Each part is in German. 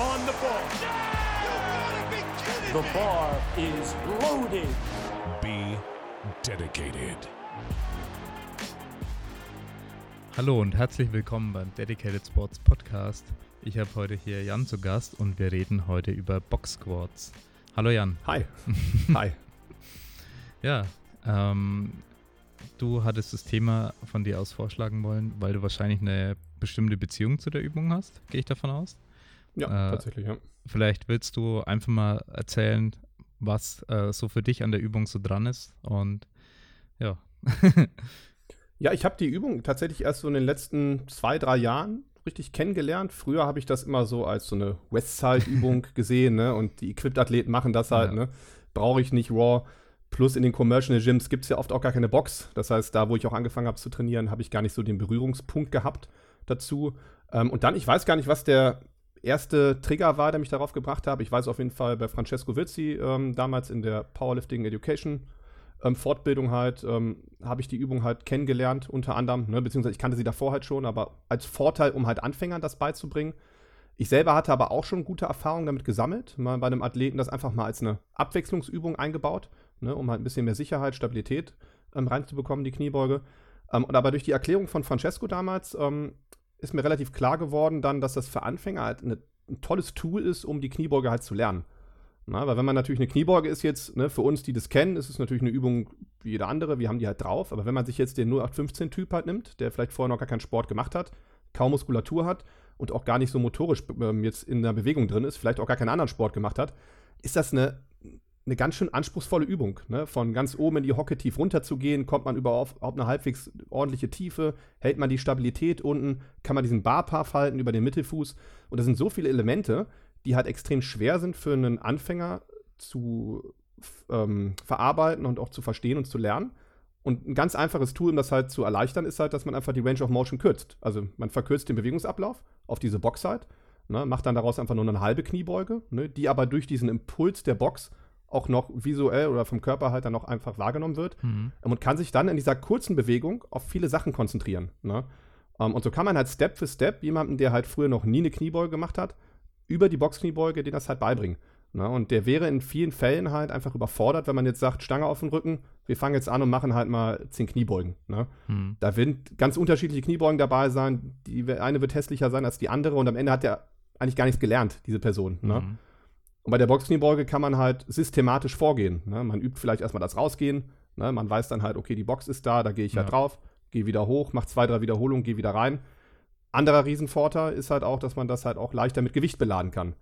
on the ball. The bar is loaded. Be dedicated. Hallo und herzlich willkommen beim Dedicated Sports Podcast. Ich habe heute hier Jan zu Gast und wir reden heute über Box Squats. Hallo Jan. Hi. Hi. Ja, ähm, du hattest das Thema von dir aus vorschlagen wollen, weil du wahrscheinlich eine bestimmte Beziehung zu der Übung hast, gehe ich davon aus. Ja, Äh, tatsächlich, ja. Vielleicht willst du einfach mal erzählen, was äh, so für dich an der Übung so dran ist und ja. Ja, ich habe die Übung tatsächlich erst so in den letzten zwei, drei Jahren richtig kennengelernt. Früher habe ich das immer so als so eine Westside-Übung gesehen, ne? Und die Equipped-Athleten machen das halt, Ja. ne? Brauche ich nicht Raw. Plus in den Commercial Gyms gibt es ja oft auch gar keine Box. Das heißt, da, wo ich auch angefangen habe zu trainieren, habe ich gar nicht so den Berührungspunkt gehabt dazu. Ähm, und dann, ich weiß gar nicht, was der erste Trigger war, der mich darauf gebracht hat. Ich weiß auf jeden Fall bei Francesco Virzi ähm, damals in der Powerlifting Education ähm, Fortbildung halt, ähm, habe ich die Übung halt kennengelernt, unter anderem, ne, beziehungsweise ich kannte sie davor halt schon, aber als Vorteil, um halt Anfängern das beizubringen. Ich selber hatte aber auch schon gute Erfahrungen damit gesammelt, mal bei einem Athleten das einfach mal als eine Abwechslungsübung eingebaut, ne, um halt ein bisschen mehr Sicherheit, Stabilität ähm, reinzubekommen, die Kniebeuge. Ähm, und aber durch die Erklärung von Francesco damals ähm, ist mir relativ klar geworden dann, dass das für Anfänger halt eine, ein tolles Tool ist, um die Kniebeuge halt zu lernen. Na, weil wenn man natürlich eine Kniebeuge ist jetzt, ne, für uns, die das kennen, ist es natürlich eine Übung wie jede andere, wir haben die halt drauf, aber wenn man sich jetzt den 0815-Typ halt nimmt, der vielleicht vorher noch gar keinen Sport gemacht hat, kaum Muskulatur hat und auch gar nicht so motorisch ähm, jetzt in der Bewegung drin ist, vielleicht auch gar keinen anderen Sport gemacht hat, ist das eine, eine ganz schön anspruchsvolle Übung. Ne? Von ganz oben in die Hocke tief runter zu gehen, kommt man überhaupt eine halbwegs ordentliche Tiefe, hält man die Stabilität unten, kann man diesen Barpath halten über den Mittelfuß. Und das sind so viele Elemente, die halt extrem schwer sind für einen Anfänger zu ähm, verarbeiten und auch zu verstehen und zu lernen. Und ein ganz einfaches Tool, um das halt zu erleichtern, ist halt, dass man einfach die Range of Motion kürzt. Also man verkürzt den Bewegungsablauf auf diese Box-Side, ne, macht dann daraus einfach nur eine halbe Kniebeuge, ne, die aber durch diesen Impuls der Box auch noch visuell oder vom Körper halt dann noch einfach wahrgenommen wird Mhm. ähm, und kann sich dann in dieser kurzen Bewegung auf viele Sachen konzentrieren. Ne? Ähm, und so kann man halt Step für Step jemandem, der halt früher noch nie eine Kniebeuge gemacht hat, über die Boxkniebeuge den das halt beibringen. Ne? Und der wäre in vielen Fällen halt einfach überfordert, wenn man jetzt sagt, Stange auf den Rücken, wir fangen jetzt an und machen halt mal 10 Kniebeugen. Ne? Mhm. Da werden ganz unterschiedliche Kniebeugen dabei sein. Die eine wird hässlicher sein als die andere und am Ende hat er eigentlich gar nichts gelernt, diese Person. Ne? Und bei der Boxkniebeuge kann man halt systematisch vorgehen. Ne? Man übt vielleicht erstmal das Rausgehen. Ne? Man weiß dann halt, okay, die Box ist da, da gehe ich Ja. halt drauf, gehe wieder hoch, mache zwei, drei Wiederholungen, gehe wieder rein. Anderer Riesenvorteil ist halt auch, dass man das halt auch leichter mit Gewicht beladen kann.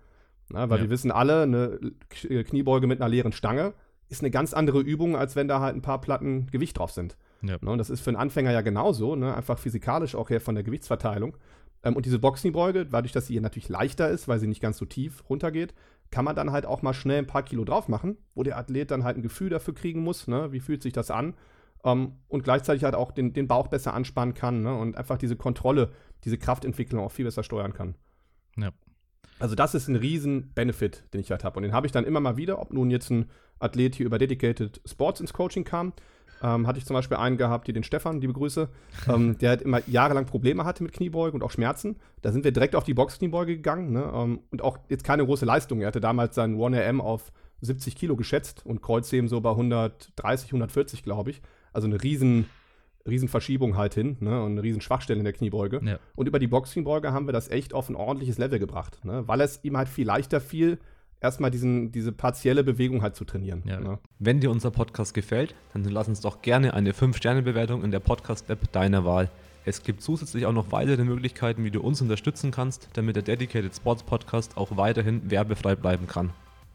Ne? Weil Ja. wir wissen alle, eine K- Kniebeuge mit einer leeren Stange ist eine ganz andere Übung, als wenn da halt ein paar Platten Gewicht drauf sind. Ja. Ne? Und das ist für einen Anfänger ja genauso, ne? einfach physikalisch auch her von der Gewichtsverteilung. Ähm, und diese Boxkniebeuge, dadurch, dass sie hier natürlich leichter ist, weil sie nicht ganz so tief runtergeht, kann man dann halt auch mal schnell ein paar Kilo drauf machen, wo der Athlet dann halt ein Gefühl dafür kriegen muss, ne? wie fühlt sich das an. Ähm, und gleichzeitig halt auch den, den Bauch besser anspannen kann ne? und einfach diese Kontrolle, diese Kraftentwicklung auch viel besser steuern kann. Ja. Also das ist ein riesen Benefit, den ich halt habe. Und den habe ich dann immer mal wieder, ob nun jetzt ein Athlet hier über Dedicated Sports ins Coaching kam. Ähm, hatte ich zum Beispiel einen gehabt, hier den Stefan, liebe Grüße, ähm, der halt immer jahrelang Probleme hatte mit Kniebeugen und auch Schmerzen. Da sind wir direkt auf die Boxkniebeuge gegangen ne? ähm, und auch jetzt keine große Leistung. Er hatte damals seinen 1RM auf 70 Kilo geschätzt und Kreuzheben so bei 130, 140, glaube ich. Also eine riesen, riesen Verschiebung halt hin ne? und eine riesen Schwachstelle in der Kniebeuge. Ja. Und über die Boxkniebeuge haben wir das echt auf ein ordentliches Level gebracht, ne? weil es ihm halt viel leichter fiel, erstmal diesen, diese partielle Bewegung halt zu trainieren. Ja. Ne? Wenn dir unser Podcast gefällt, dann lass uns doch gerne eine 5-Sterne-Bewertung in der Podcast-App deiner Wahl. Es gibt zusätzlich auch noch weitere Möglichkeiten, wie du uns unterstützen kannst, damit der Dedicated Sports Podcast auch weiterhin werbefrei bleiben kann.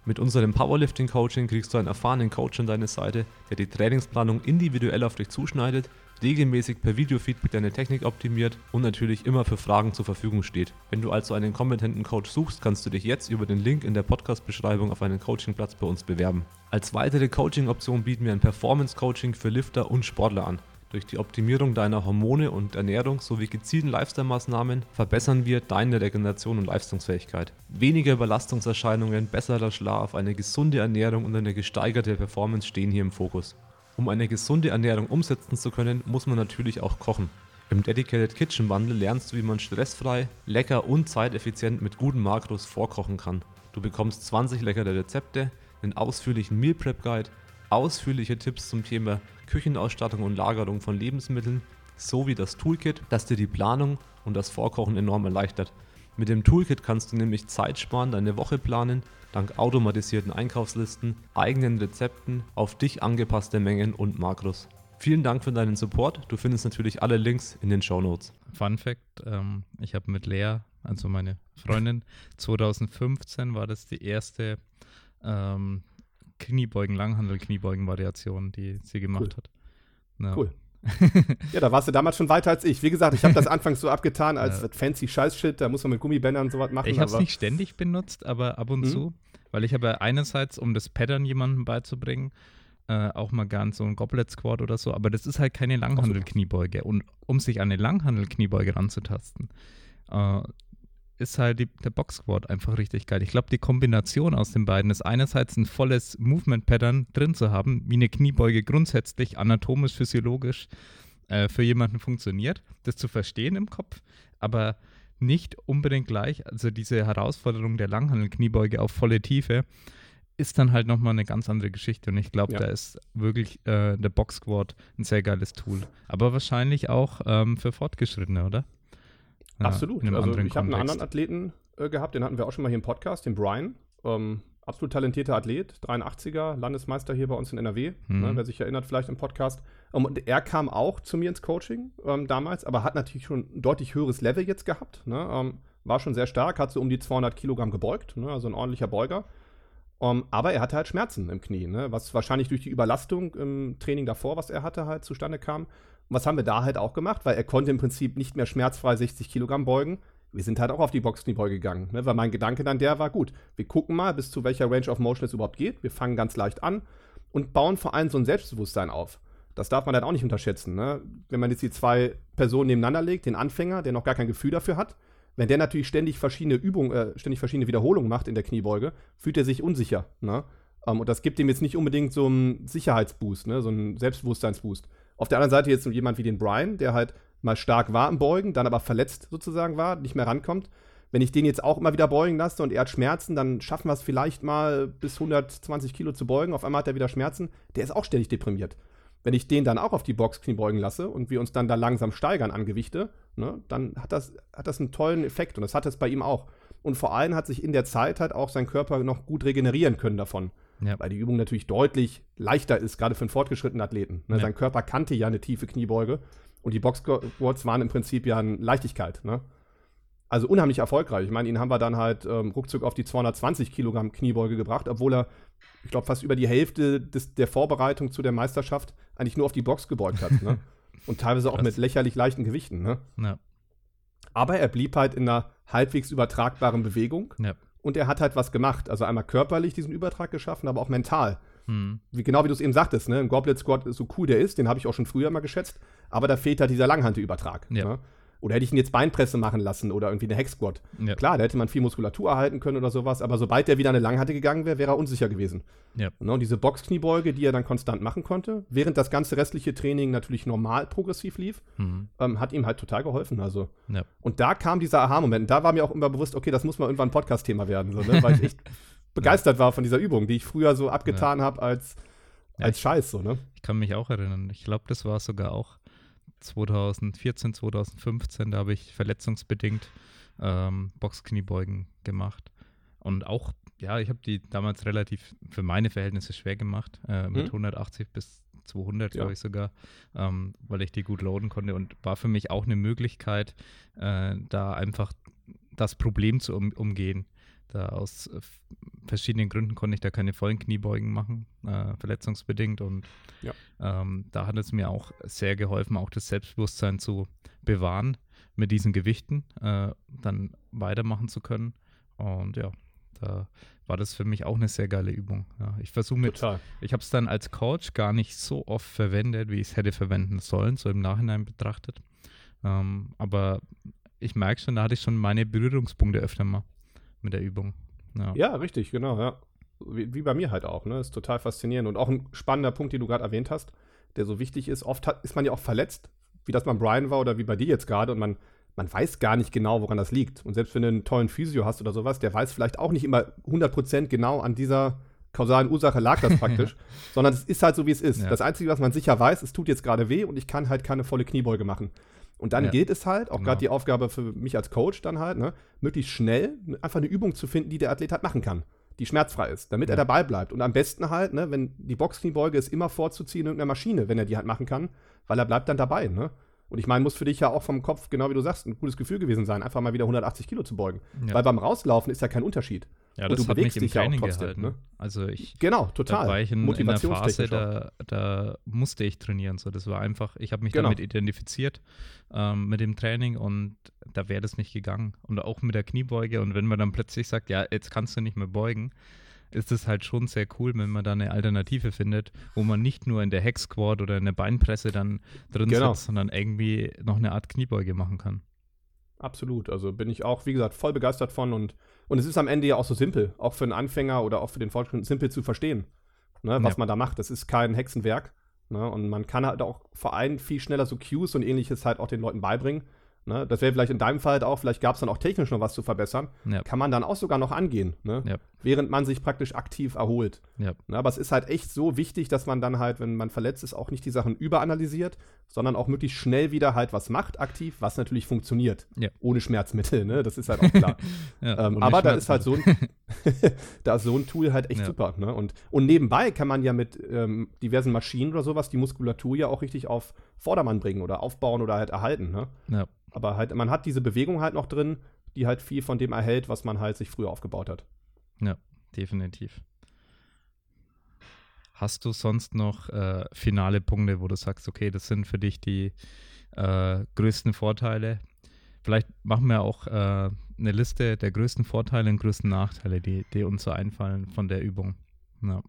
Mit unserem Powerlifting Coaching kriegst du einen erfahrenen Coach an deine Seite, der die Trainingsplanung individuell auf dich zuschneidet, regelmäßig per Videofeedback deine Technik optimiert und natürlich immer für Fragen zur Verfügung steht. Wenn du also einen kompetenten Coach suchst, kannst du dich jetzt über den Link in der Podcast-Beschreibung auf einen Coachingplatz bei uns bewerben. Als weitere Coaching-Option bieten wir ein Performance-Coaching für Lifter und Sportler an. Durch die Optimierung deiner Hormone und Ernährung sowie gezielten Lifestyle-Maßnahmen verbessern wir deine Regeneration und Leistungsfähigkeit. Weniger Überlastungserscheinungen, besserer Schlaf, eine gesunde Ernährung und eine gesteigerte Performance stehen hier im Fokus. Um eine gesunde Ernährung umsetzen zu können, muss man natürlich auch kochen. Im Dedicated Kitchen Bundle lernst du, wie man stressfrei, lecker und zeiteffizient mit guten Makros vorkochen kann. Du bekommst 20 leckere Rezepte, einen ausführlichen Meal Prep Guide, ausführliche Tipps zum Thema Küchenausstattung und Lagerung von Lebensmitteln sowie das Toolkit, das dir die Planung und das Vorkochen enorm erleichtert. Mit dem Toolkit kannst du nämlich Zeit sparen, deine Woche planen, dank automatisierten Einkaufslisten, eigenen Rezepten, auf dich angepasste Mengen und Makros. Vielen Dank für deinen Support. Du findest natürlich alle Links in den Show Notes. Fun Fact: ähm, Ich habe mit Lea, also meine Freundin, 2015 war das die erste ähm, Kniebeugen, Langhandel, Kniebeugen-Variation, die sie gemacht Cool. hat. Ja. Cool. Ja, da warst du damals schon weiter als ich. Wie gesagt, ich habe das anfangs so abgetan als Ja. fancy Scheißshit, da muss man mit Gummibändern und sowas machen. Ich habe es nicht ständig benutzt, aber ab und Mhm. zu, weil ich habe ja einerseits, um das Pattern jemandem beizubringen, äh, auch mal gern so ein Goblet Squat oder so, aber das ist halt keine Langhandel-Kniebeuge. Und um sich an eine Langhandel-Kniebeuge ranzutasten, äh, ist halt die, der Box Squat einfach richtig geil. Ich glaube, die Kombination aus den beiden ist einerseits ein volles Movement-Pattern drin zu haben, wie eine Kniebeuge grundsätzlich anatomisch, physiologisch äh, für jemanden funktioniert, das zu verstehen im Kopf, aber nicht unbedingt gleich. Also diese Herausforderung der Langhandel-Kniebeuge auf volle Tiefe ist dann halt nochmal eine ganz andere Geschichte. Und ich glaube, Ja. da ist wirklich äh, der Box Squat ein sehr geiles Tool. Aber wahrscheinlich auch ähm, für Fortgeschrittene, oder? Absolut. Also ich habe einen anderen Athleten äh, gehabt, den hatten wir auch schon mal hier im Podcast, den Brian. Ähm, absolut talentierter Athlet, 83er, Landesmeister hier bei uns in NRW, Mhm. ne, wer sich erinnert vielleicht im Podcast. Ähm, und er kam auch zu mir ins Coaching ähm, damals, aber hat natürlich schon ein deutlich höheres Level jetzt gehabt. Ne? Ähm, war schon sehr stark, hat so um die 200 Kilogramm gebeugt, ne? also ein ordentlicher Beuger. Ähm, aber er hatte halt Schmerzen im Knie, ne? was wahrscheinlich durch die Überlastung im Training davor, was er hatte, halt zustande kam. Und was haben wir da halt auch gemacht? Weil er konnte im Prinzip nicht mehr schmerzfrei 60 Kilogramm beugen. Wir sind halt auch auf die Boxkniebeuge gegangen, ne? weil mein Gedanke dann der war, gut, wir gucken mal, bis zu welcher Range of Motion es überhaupt geht. Wir fangen ganz leicht an und bauen vor allem so ein Selbstbewusstsein auf. Das darf man dann auch nicht unterschätzen. Ne? Wenn man jetzt die zwei Personen nebeneinander legt, den Anfänger, der noch gar kein Gefühl dafür hat, wenn der natürlich ständig verschiedene Übungen, äh, ständig verschiedene Wiederholungen macht in der Kniebeuge, fühlt er sich unsicher. Ne? Ähm, und das gibt ihm jetzt nicht unbedingt so einen Sicherheitsboost, ne? so einen Selbstbewusstseinsboost. Auf der anderen Seite jetzt jemand wie den Brian, der halt mal stark war im Beugen, dann aber verletzt sozusagen war, nicht mehr rankommt. Wenn ich den jetzt auch immer wieder beugen lasse und er hat Schmerzen, dann schaffen wir es vielleicht mal bis 120 Kilo zu beugen. Auf einmal hat er wieder Schmerzen. Der ist auch ständig deprimiert. Wenn ich den dann auch auf die Boxknie beugen lasse und wir uns dann da langsam steigern an Gewichte, ne, dann hat das, hat das einen tollen Effekt und das hat es bei ihm auch. Und vor allem hat sich in der Zeit halt auch sein Körper noch gut regenerieren können davon. Ja. Weil die Übung natürlich deutlich leichter ist, gerade für einen fortgeschrittenen Athleten. Ne? Ja. Sein Körper kannte ja eine tiefe Kniebeuge und die Box-Squats waren im Prinzip ja eine Leichtigkeit. Ne? Also unheimlich erfolgreich. Ich meine, ihn haben wir dann halt ähm, ruckzuck auf die 220 Kilogramm Kniebeuge gebracht, obwohl er, ich glaube, fast über die Hälfte des, der Vorbereitung zu der Meisterschaft eigentlich nur auf die Box gebeugt hat. ne? Und teilweise auch Krass. mit lächerlich leichten Gewichten. Ne? Ja. Aber er blieb halt in einer halbwegs übertragbaren Bewegung Ja. Und er hat halt was gemacht. Also einmal körperlich diesen Übertrag geschaffen, aber auch mental. Hm. Wie, genau wie du es eben sagtest, ne? Ein Goblet Squad, so cool der ist, den habe ich auch schon früher mal geschätzt, aber da fehlt halt dieser Langhantelübertrag. Ja. Ne? Oder hätte ich ihn jetzt Beinpresse machen lassen oder irgendwie eine Hex Squat. Ja. Klar, da hätte man viel Muskulatur erhalten können oder sowas, aber sobald der wieder eine Langhante gegangen wäre, wäre er unsicher gewesen. Ja. Ne? Und diese Boxkniebeuge, die er dann konstant machen konnte, während das ganze restliche Training natürlich normal progressiv lief, Hm. ähm, hat ihm halt total geholfen. Also. Ja. Und da kam dieser Aha-Moment. Da war mir auch immer bewusst, okay, das muss mal irgendwann ein Podcast-Thema werden, so, ne? weil ich echt begeistert war von dieser Übung, die ich früher so abgetan habe als, als ich- Scheiß. So, ne? Ich kann mich auch erinnern. Ich glaube, das war sogar auch 2014, 2015. Da habe ich verletzungsbedingt ähm, Boxkniebeugen gemacht. Und auch, ja, ich habe die damals relativ für meine Verhältnisse schwer gemacht. Äh, mit Mhm. 180 bis 200, Ja. glaube ich sogar, ähm, weil ich die gut loaden konnte. Und war für mich auch eine Möglichkeit, äh, da einfach das Problem zu um, umgehen. Da aus äh, verschiedenen Gründen konnte ich da keine vollen Kniebeugen machen, äh, verletzungsbedingt. Und Ja. ähm, da hat es mir auch sehr geholfen, auch das Selbstbewusstsein zu bewahren, mit diesen Gewichten äh, dann weitermachen zu können. Und ja, da war das für mich auch eine sehr geile Übung. Ja, ich versuche mit, Total. ich habe es dann als Coach gar nicht so oft verwendet, wie ich es hätte verwenden sollen, so im Nachhinein betrachtet. Ähm, aber ich merke schon, da hatte ich schon meine Berührungspunkte öfter mal mit der Übung. Ja. Ja, richtig, genau, ja. Wie, wie bei mir halt auch, ne? Ist total faszinierend. Und auch ein spannender Punkt, den du gerade erwähnt hast, der so wichtig ist. Oft hat, ist man ja auch verletzt wie das beim Brian war oder wie bei dir jetzt gerade und man, man weiß gar nicht genau, woran das liegt. Und selbst wenn du einen tollen Physio hast oder sowas, der weiß vielleicht auch nicht immer 100% genau an dieser kausalen Ursache lag das praktisch, sondern es ist halt so, wie es ist. Ja. Das Einzige, was man sicher weiß, es tut jetzt gerade weh und ich kann halt keine volle Kniebeuge machen. Und dann Ja. gilt es halt, auch Genau. gerade die Aufgabe für mich als Coach dann halt, ne, möglichst schnell einfach eine Übung zu finden, die der Athlet halt machen kann, die schmerzfrei ist, damit er Ja. dabei bleibt. Und am besten halt, ne, wenn die Boxkniebeuge ist immer vorzuziehen in irgendeiner Maschine, wenn er die halt machen kann, weil er bleibt dann dabei, ne? Und ich meine, muss für dich ja auch vom Kopf, genau wie du sagst, ein gutes Gefühl gewesen sein, einfach mal wieder 180 Kilo zu beugen. Ja. Weil beim Rauslaufen ist ja kein Unterschied. Ja, Und das du hat mich im dich ja auch Training trotzdem, gehalten. ne? Also ich, Genau, total. da war ich in, in einer Phase, da, da musste ich trainieren. So, das war einfach, ich habe mich Genau. damit identifiziert ähm, mit dem Training und da wäre das nicht gegangen. Und auch mit der Kniebeuge. Und wenn man dann plötzlich sagt, ja, jetzt kannst du nicht mehr beugen, ist es halt schon sehr cool, wenn man da eine Alternative findet, wo man nicht nur in der Hex Squat oder in der Beinpresse dann drin Genau. sitzt, sondern irgendwie noch eine Art Kniebeuge machen kann. Absolut. Also bin ich auch, wie gesagt, voll begeistert von und, und es ist am Ende ja auch so simpel, auch für einen Anfänger oder auch für den Fortschritt simpel zu verstehen, ne, was Ja. man da macht. Das ist kein Hexenwerk. Ne, und man kann halt auch vor allem viel schneller so Cues und ähnliches halt auch den Leuten beibringen. Ne, das wäre vielleicht in deinem Fall halt auch, vielleicht gab es dann auch technisch noch was zu verbessern. Ja. Kann man dann auch sogar noch angehen, ne, Ja. während man sich praktisch aktiv erholt. Ja. Ne, aber es ist halt echt so wichtig, dass man dann halt, wenn man verletzt ist, auch nicht die Sachen überanalysiert, sondern auch möglichst schnell wieder halt was macht, aktiv, was natürlich funktioniert. Ja. Ohne Schmerzmittel, ne? Das ist halt auch klar. Ja, ähm, aber da ist halt so ein, da ist so ein Tool halt echt Ja. super. Ne? Und, und nebenbei kann man ja mit ähm, diversen Maschinen oder sowas die Muskulatur ja auch richtig auf Vordermann bringen oder aufbauen oder halt erhalten. Aber halt, man hat diese Bewegung halt noch drin, die halt viel von dem erhält, was man halt sich früher aufgebaut hat. Ja, definitiv. Hast du sonst noch äh, finale Punkte, wo du sagst, okay, das sind für dich die äh, größten Vorteile? Vielleicht machen wir auch äh, eine Liste der größten Vorteile und größten Nachteile, die, die uns so einfallen von der Übung. Ja.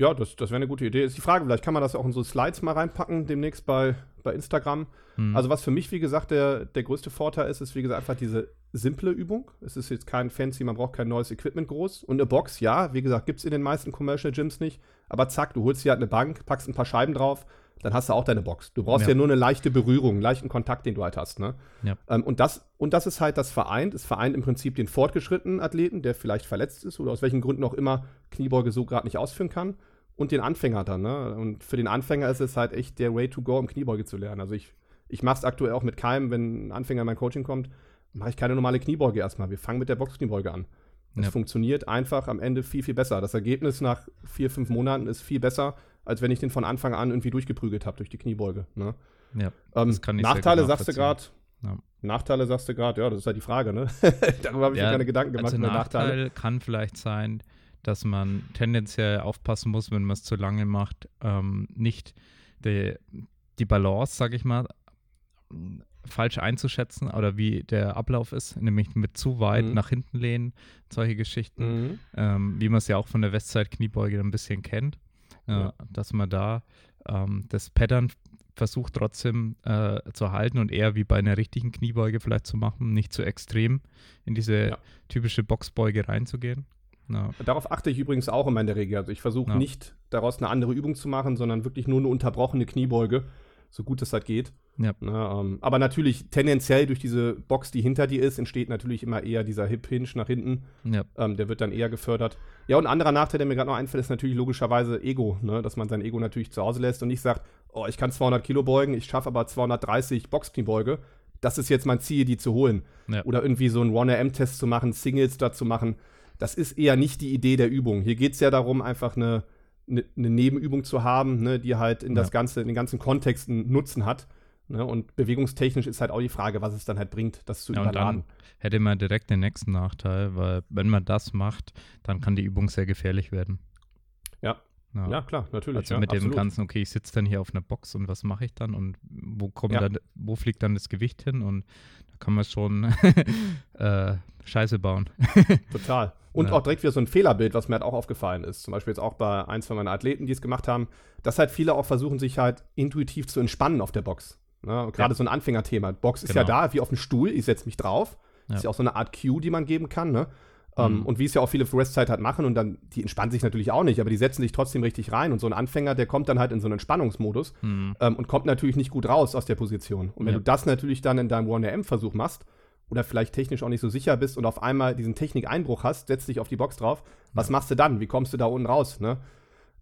Ja, das, das wäre eine gute Idee. Ist die Frage, vielleicht kann man das auch in so Slides mal reinpacken, demnächst bei, bei Instagram. Hm. Also, was für mich, wie gesagt, der, der größte Vorteil ist, ist, wie gesagt, einfach diese simple Übung. Es ist jetzt kein fancy, man braucht kein neues Equipment groß. Und eine Box, ja, wie gesagt, gibt es in den meisten Commercial Gyms nicht. Aber zack, du holst dir halt eine Bank, packst ein paar Scheiben drauf, dann hast du auch deine Box. Du brauchst ja, Ja. nur eine leichte Berührung, einen leichten Kontakt, den du halt hast. Ne? Ja. Ähm, und, das, und das ist halt das vereint. Es vereint im Prinzip den fortgeschrittenen Athleten, der vielleicht verletzt ist oder aus welchen Gründen auch immer Kniebeuge so gerade nicht ausführen kann. Und den Anfänger dann. Ne? Und für den Anfänger ist es halt echt der Way to go, um Kniebeuge zu lernen. Also ich, ich mache es aktuell auch mit keinem, wenn ein Anfänger in mein Coaching kommt, mache ich keine normale Kniebeuge erstmal. Wir fangen mit der Boxkniebeuge an. Es Ja. funktioniert einfach am Ende viel, viel besser. Das Ergebnis nach vier, fünf Monaten ist viel besser, als wenn ich den von Anfang an irgendwie durchgeprügelt habe durch die Kniebeuge. Ne? ja. Ähm, Das Nachteile sagst du gerade. Ja. Nachteile sagst du gerade, ja, das ist halt die Frage, ne? Darüber habe ich Ja, mir keine Gedanken gemacht Also Nachteil Nachteile. kann vielleicht sein, dass man tendenziell aufpassen muss, wenn man es zu lange macht, ähm, nicht die, die Balance, sag ich mal, falsch einzuschätzen oder wie der Ablauf ist, nämlich mit zu weit Mhm. nach hinten lehnen, solche Geschichten, Mhm. ähm, wie man es ja auch von der Westside-Kniebeuge ein bisschen kennt, äh, Ja. dass man da ähm, das Pattern versucht trotzdem äh, zu halten und eher wie bei einer richtigen Kniebeuge vielleicht zu machen, nicht zu extrem in diese Ja. typische Boxbeuge reinzugehen. Ja, Darauf achte ich übrigens auch immer in der Regel. Also ich versuche Ja. nicht daraus eine andere Übung zu machen, sondern wirklich nur eine unterbrochene Kniebeuge, so gut es halt geht. Ja. Ne, ähm, aber natürlich tendenziell durch diese Box, die hinter dir ist, entsteht natürlich immer eher dieser Hip-Hinge nach hinten. Ähm, der wird dann eher gefördert. Ja, und ein anderer Nachteil, der mir gerade noch einfällt, ist natürlich logischerweise Ego, ne? dass man sein Ego natürlich zu Hause lässt und nicht sagt, oh, ich kann 200 Kilo beugen, ich schaffe aber 230 Boxkniebeuge. Das ist jetzt mein Ziel, die zu holen. Oder irgendwie so einen 1RM-Test zu machen, Singles da zu machen. Das ist eher nicht die Idee der Übung. Hier geht es ja darum, einfach eine, eine, eine Nebenübung zu haben, ne? die halt in das Ja. Ganze, in den ganzen Kontexten Nutzen hat. Ne? Und bewegungstechnisch ist halt auch die Frage, was es dann halt bringt, das zu Ja, überladen. hätte man direkt den nächsten Nachteil, weil wenn man das macht, dann kann die Übung sehr gefährlich werden. Ja. Ja, klar, natürlich. Also ja, mit dem absolut. ganzen, okay, ich sitze dann hier auf einer Box und was mache ich dann und wo kommt Ja. dann, wo fliegt dann das Gewicht hin und da kann man schon äh, Scheiße bauen. Total. Und Ja. auch direkt wieder so ein Fehlerbild, was mir halt auch aufgefallen ist. Zum Beispiel jetzt auch bei ein, zwei meiner Athleten, die es gemacht haben, dass halt viele auch versuchen, sich halt intuitiv zu entspannen auf der Box. Ne? Gerade Ja. so ein Anfängerthema. Box ist ja Genau. da, wie auf dem Stuhl, ich setze mich drauf. Ja. Ist ja auch so eine Art Cue, die man geben kann. Ne? Ähm, Mhm. und wie es ja auch viele für Restzeit halt machen und dann, die entspannen sich natürlich auch nicht, aber die setzen sich trotzdem richtig rein. Und so ein Anfänger, der kommt dann halt in so einen Entspannungsmodus Hm. ähm, und kommt natürlich nicht gut raus aus der Position. Und wenn Ja. du das natürlich dann in deinem 1RM-Versuch machst oder vielleicht technisch auch nicht so sicher bist und auf einmal diesen Technikeinbruch hast, setzt dich auf die Box drauf, was machst du dann? Wie kommst du da unten raus? Ne?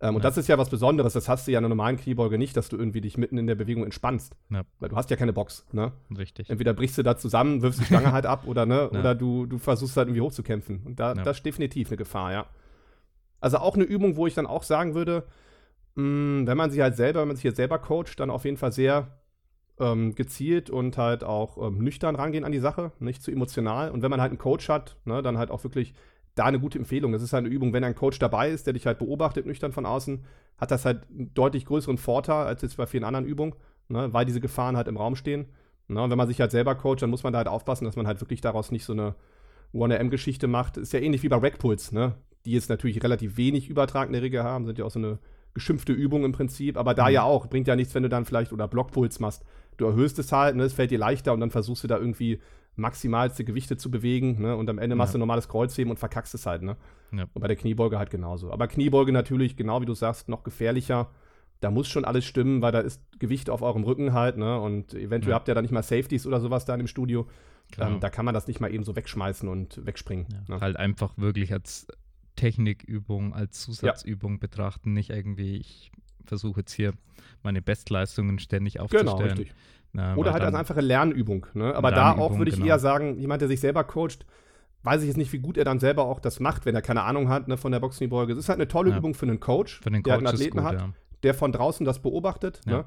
Ähm, und Ja. das ist ja was Besonderes, das hast du ja in einer normalen Kniebeuge nicht, dass du irgendwie dich mitten in der Bewegung entspannst. Ja. Weil du hast ja keine Box. Ne? Richtig. Entweder brichst du da zusammen, wirfst die Stange halt ab oder, ne, Ja. oder du, du versuchst halt irgendwie hochzukämpfen. Und da, Ja. das ist definitiv eine Gefahr, ja. Also auch eine Übung, wo ich dann auch sagen würde, mh, wenn man sie halt selber, wenn man sich jetzt selber coacht, dann auf jeden Fall sehr ähm, gezielt und halt auch ähm, nüchtern rangehen an die Sache, nicht zu emotional. Und wenn man halt einen Coach hat, ne, dann halt auch wirklich da eine gute Empfehlung. Das ist halt eine Übung, wenn ein Coach dabei ist, der dich halt beobachtet, nüchtern von außen, hat das halt einen deutlich größeren Vorteil als jetzt bei vielen anderen Übungen, ne, weil diese Gefahren halt im Raum stehen. Ne, und wenn man sich halt selber coacht, dann muss man da halt aufpassen, dass man halt wirklich daraus nicht so eine 1RM-Geschichte macht. Ist ja ähnlich wie bei Rackpulls, ne? Die jetzt natürlich relativ wenig übertragene Regel haben, sind ja auch so eine geschimpfte Übung im Prinzip, aber da Mhm. ja auch, bringt ja nichts, wenn du dann vielleicht oder Blockpuls machst. Du erhöhst es halt, ne, es fällt dir leichter und dann versuchst du da irgendwie maximalste Gewichte zu bewegen, ne, und am Ende machst Ja. du normales Kreuzheben und verkackst es halt, ne. Ja. Und bei der Kniebeuge halt genauso. Aber Kniebeuge natürlich, genau wie du sagst, noch gefährlicher. Da muss schon alles stimmen, weil da ist Gewicht auf eurem Rücken halt, ne, und eventuell Ja. habt ihr da nicht mal Safeties oder sowas da im Studio. Genau. Ähm, da kann man das nicht mal eben so wegschmeißen und wegspringen. Ne? Halt einfach wirklich als Technikübung, als Zusatzübung betrachten, nicht irgendwie, ich versuche jetzt hier meine Bestleistungen ständig Genau, aufzustellen. richtig. Na, Oder halt als einfache Lernübung. Ne? Aber da auch Lernübung, würde ich genau. eher sagen, jemand, der sich selber coacht, weiß ich jetzt nicht, wie gut er dann selber auch das macht, wenn er keine Ahnung hat ne, von der Boxkniebeuge. Es ist halt eine tolle Ja. Übung für einen Coach, Für den der Coach einen ist Athleten gut, hat, ja. der von draußen das beobachtet. Ja. Ne?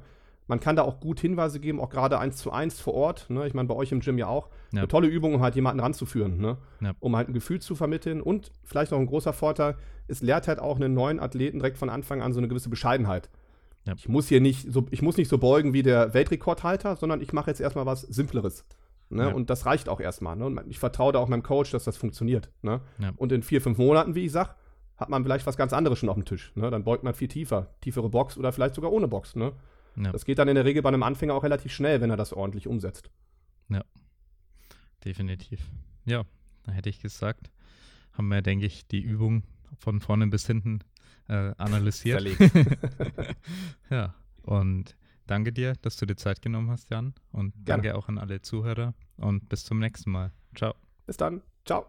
Man kann da auch gut Hinweise geben, auch gerade eins zu eins vor Ort. Ne? Ich meine, bei euch im Gym ja auch. Ja. Eine tolle Übung, um halt jemanden ranzuführen, ne? Ja. um halt ein Gefühl zu vermitteln. Und vielleicht noch ein großer Vorteil, es lehrt halt auch einen neuen Athleten direkt von Anfang an so eine gewisse Bescheidenheit. Ja. Ich muss hier nicht so, ich muss nicht so beugen wie der Weltrekordhalter, sondern ich mache jetzt erstmal was Simpleres. Ne? Ja. Und das reicht auch erstmal. Ne? Und ich vertraue da auch meinem Coach, dass das funktioniert. Ne? Ja. Und in vier, fünf Monaten, wie ich sag, hat man vielleicht was ganz anderes schon auf dem Tisch. Ne? Dann beugt man viel tiefer. Tiefere Box oder vielleicht sogar ohne Box. Ja. Das geht dann in der Regel bei einem Anfänger auch relativ schnell, wenn er das ordentlich umsetzt. Definitiv. Ja, da hätte ich gesagt, haben wir, denke ich, die Übung von vorne bis hinten äh, analysiert. ja, und danke dir, dass du dir Zeit genommen hast, Jan. Und Gerne. danke auch an alle Zuhörer und bis zum nächsten Mal. Ciao. Bis dann. Ciao.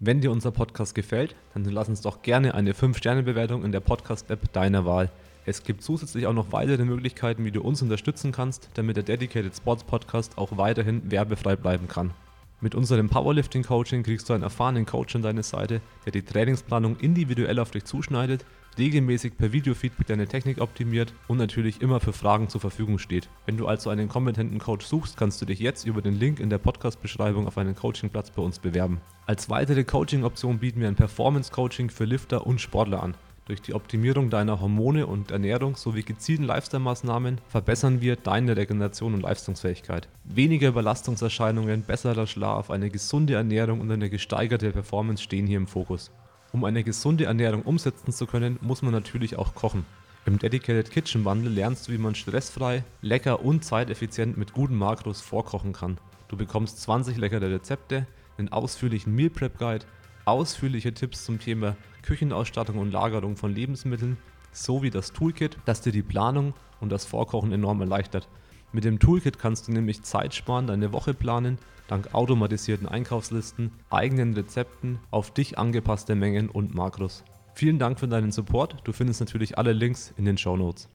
Wenn dir unser Podcast gefällt, dann lass uns doch gerne eine 5-Sterne-Bewertung in der Podcast-App deiner Wahl. Es gibt zusätzlich auch noch weitere Möglichkeiten, wie du uns unterstützen kannst, damit der Dedicated Sports Podcast auch weiterhin werbefrei bleiben kann. Mit unserem Powerlifting-Coaching kriegst du einen erfahrenen Coach an deine Seite, der die Trainingsplanung individuell auf dich zuschneidet, regelmäßig per Videofeedback deine Technik optimiert und natürlich immer für Fragen zur Verfügung steht. Wenn du also einen kompetenten Coach suchst, kannst du dich jetzt über den Link in der Podcast-Beschreibung auf einen Coachingplatz bei uns bewerben. Als weitere Coaching-Option bieten wir ein Performance-Coaching für Lifter und Sportler an. Durch die Optimierung deiner Hormone und Ernährung sowie gezielten Lifestyle-Maßnahmen verbessern wir deine Regeneration und Leistungsfähigkeit. Weniger Überlastungserscheinungen, besserer Schlaf, eine gesunde Ernährung und eine gesteigerte Performance stehen hier im Fokus. Um eine gesunde Ernährung umsetzen zu können, muss man natürlich auch kochen. Im Dedicated Kitchen Bundle lernst du, wie man stressfrei, lecker und zeiteffizient mit guten Makros vorkochen kann. Du bekommst 20 leckere Rezepte, einen ausführlichen Meal Prep Guide, ausführliche Tipps zum Thema Küchenausstattung und Lagerung von Lebensmitteln sowie das Toolkit, das dir die Planung und das Vorkochen enorm erleichtert. Mit dem Toolkit kannst du nämlich Zeit sparen, deine Woche planen, dank automatisierten Einkaufslisten, eigenen Rezepten, auf dich angepasste Mengen und Makros. Vielen Dank für deinen Support. Du findest natürlich alle Links in den Show Notes.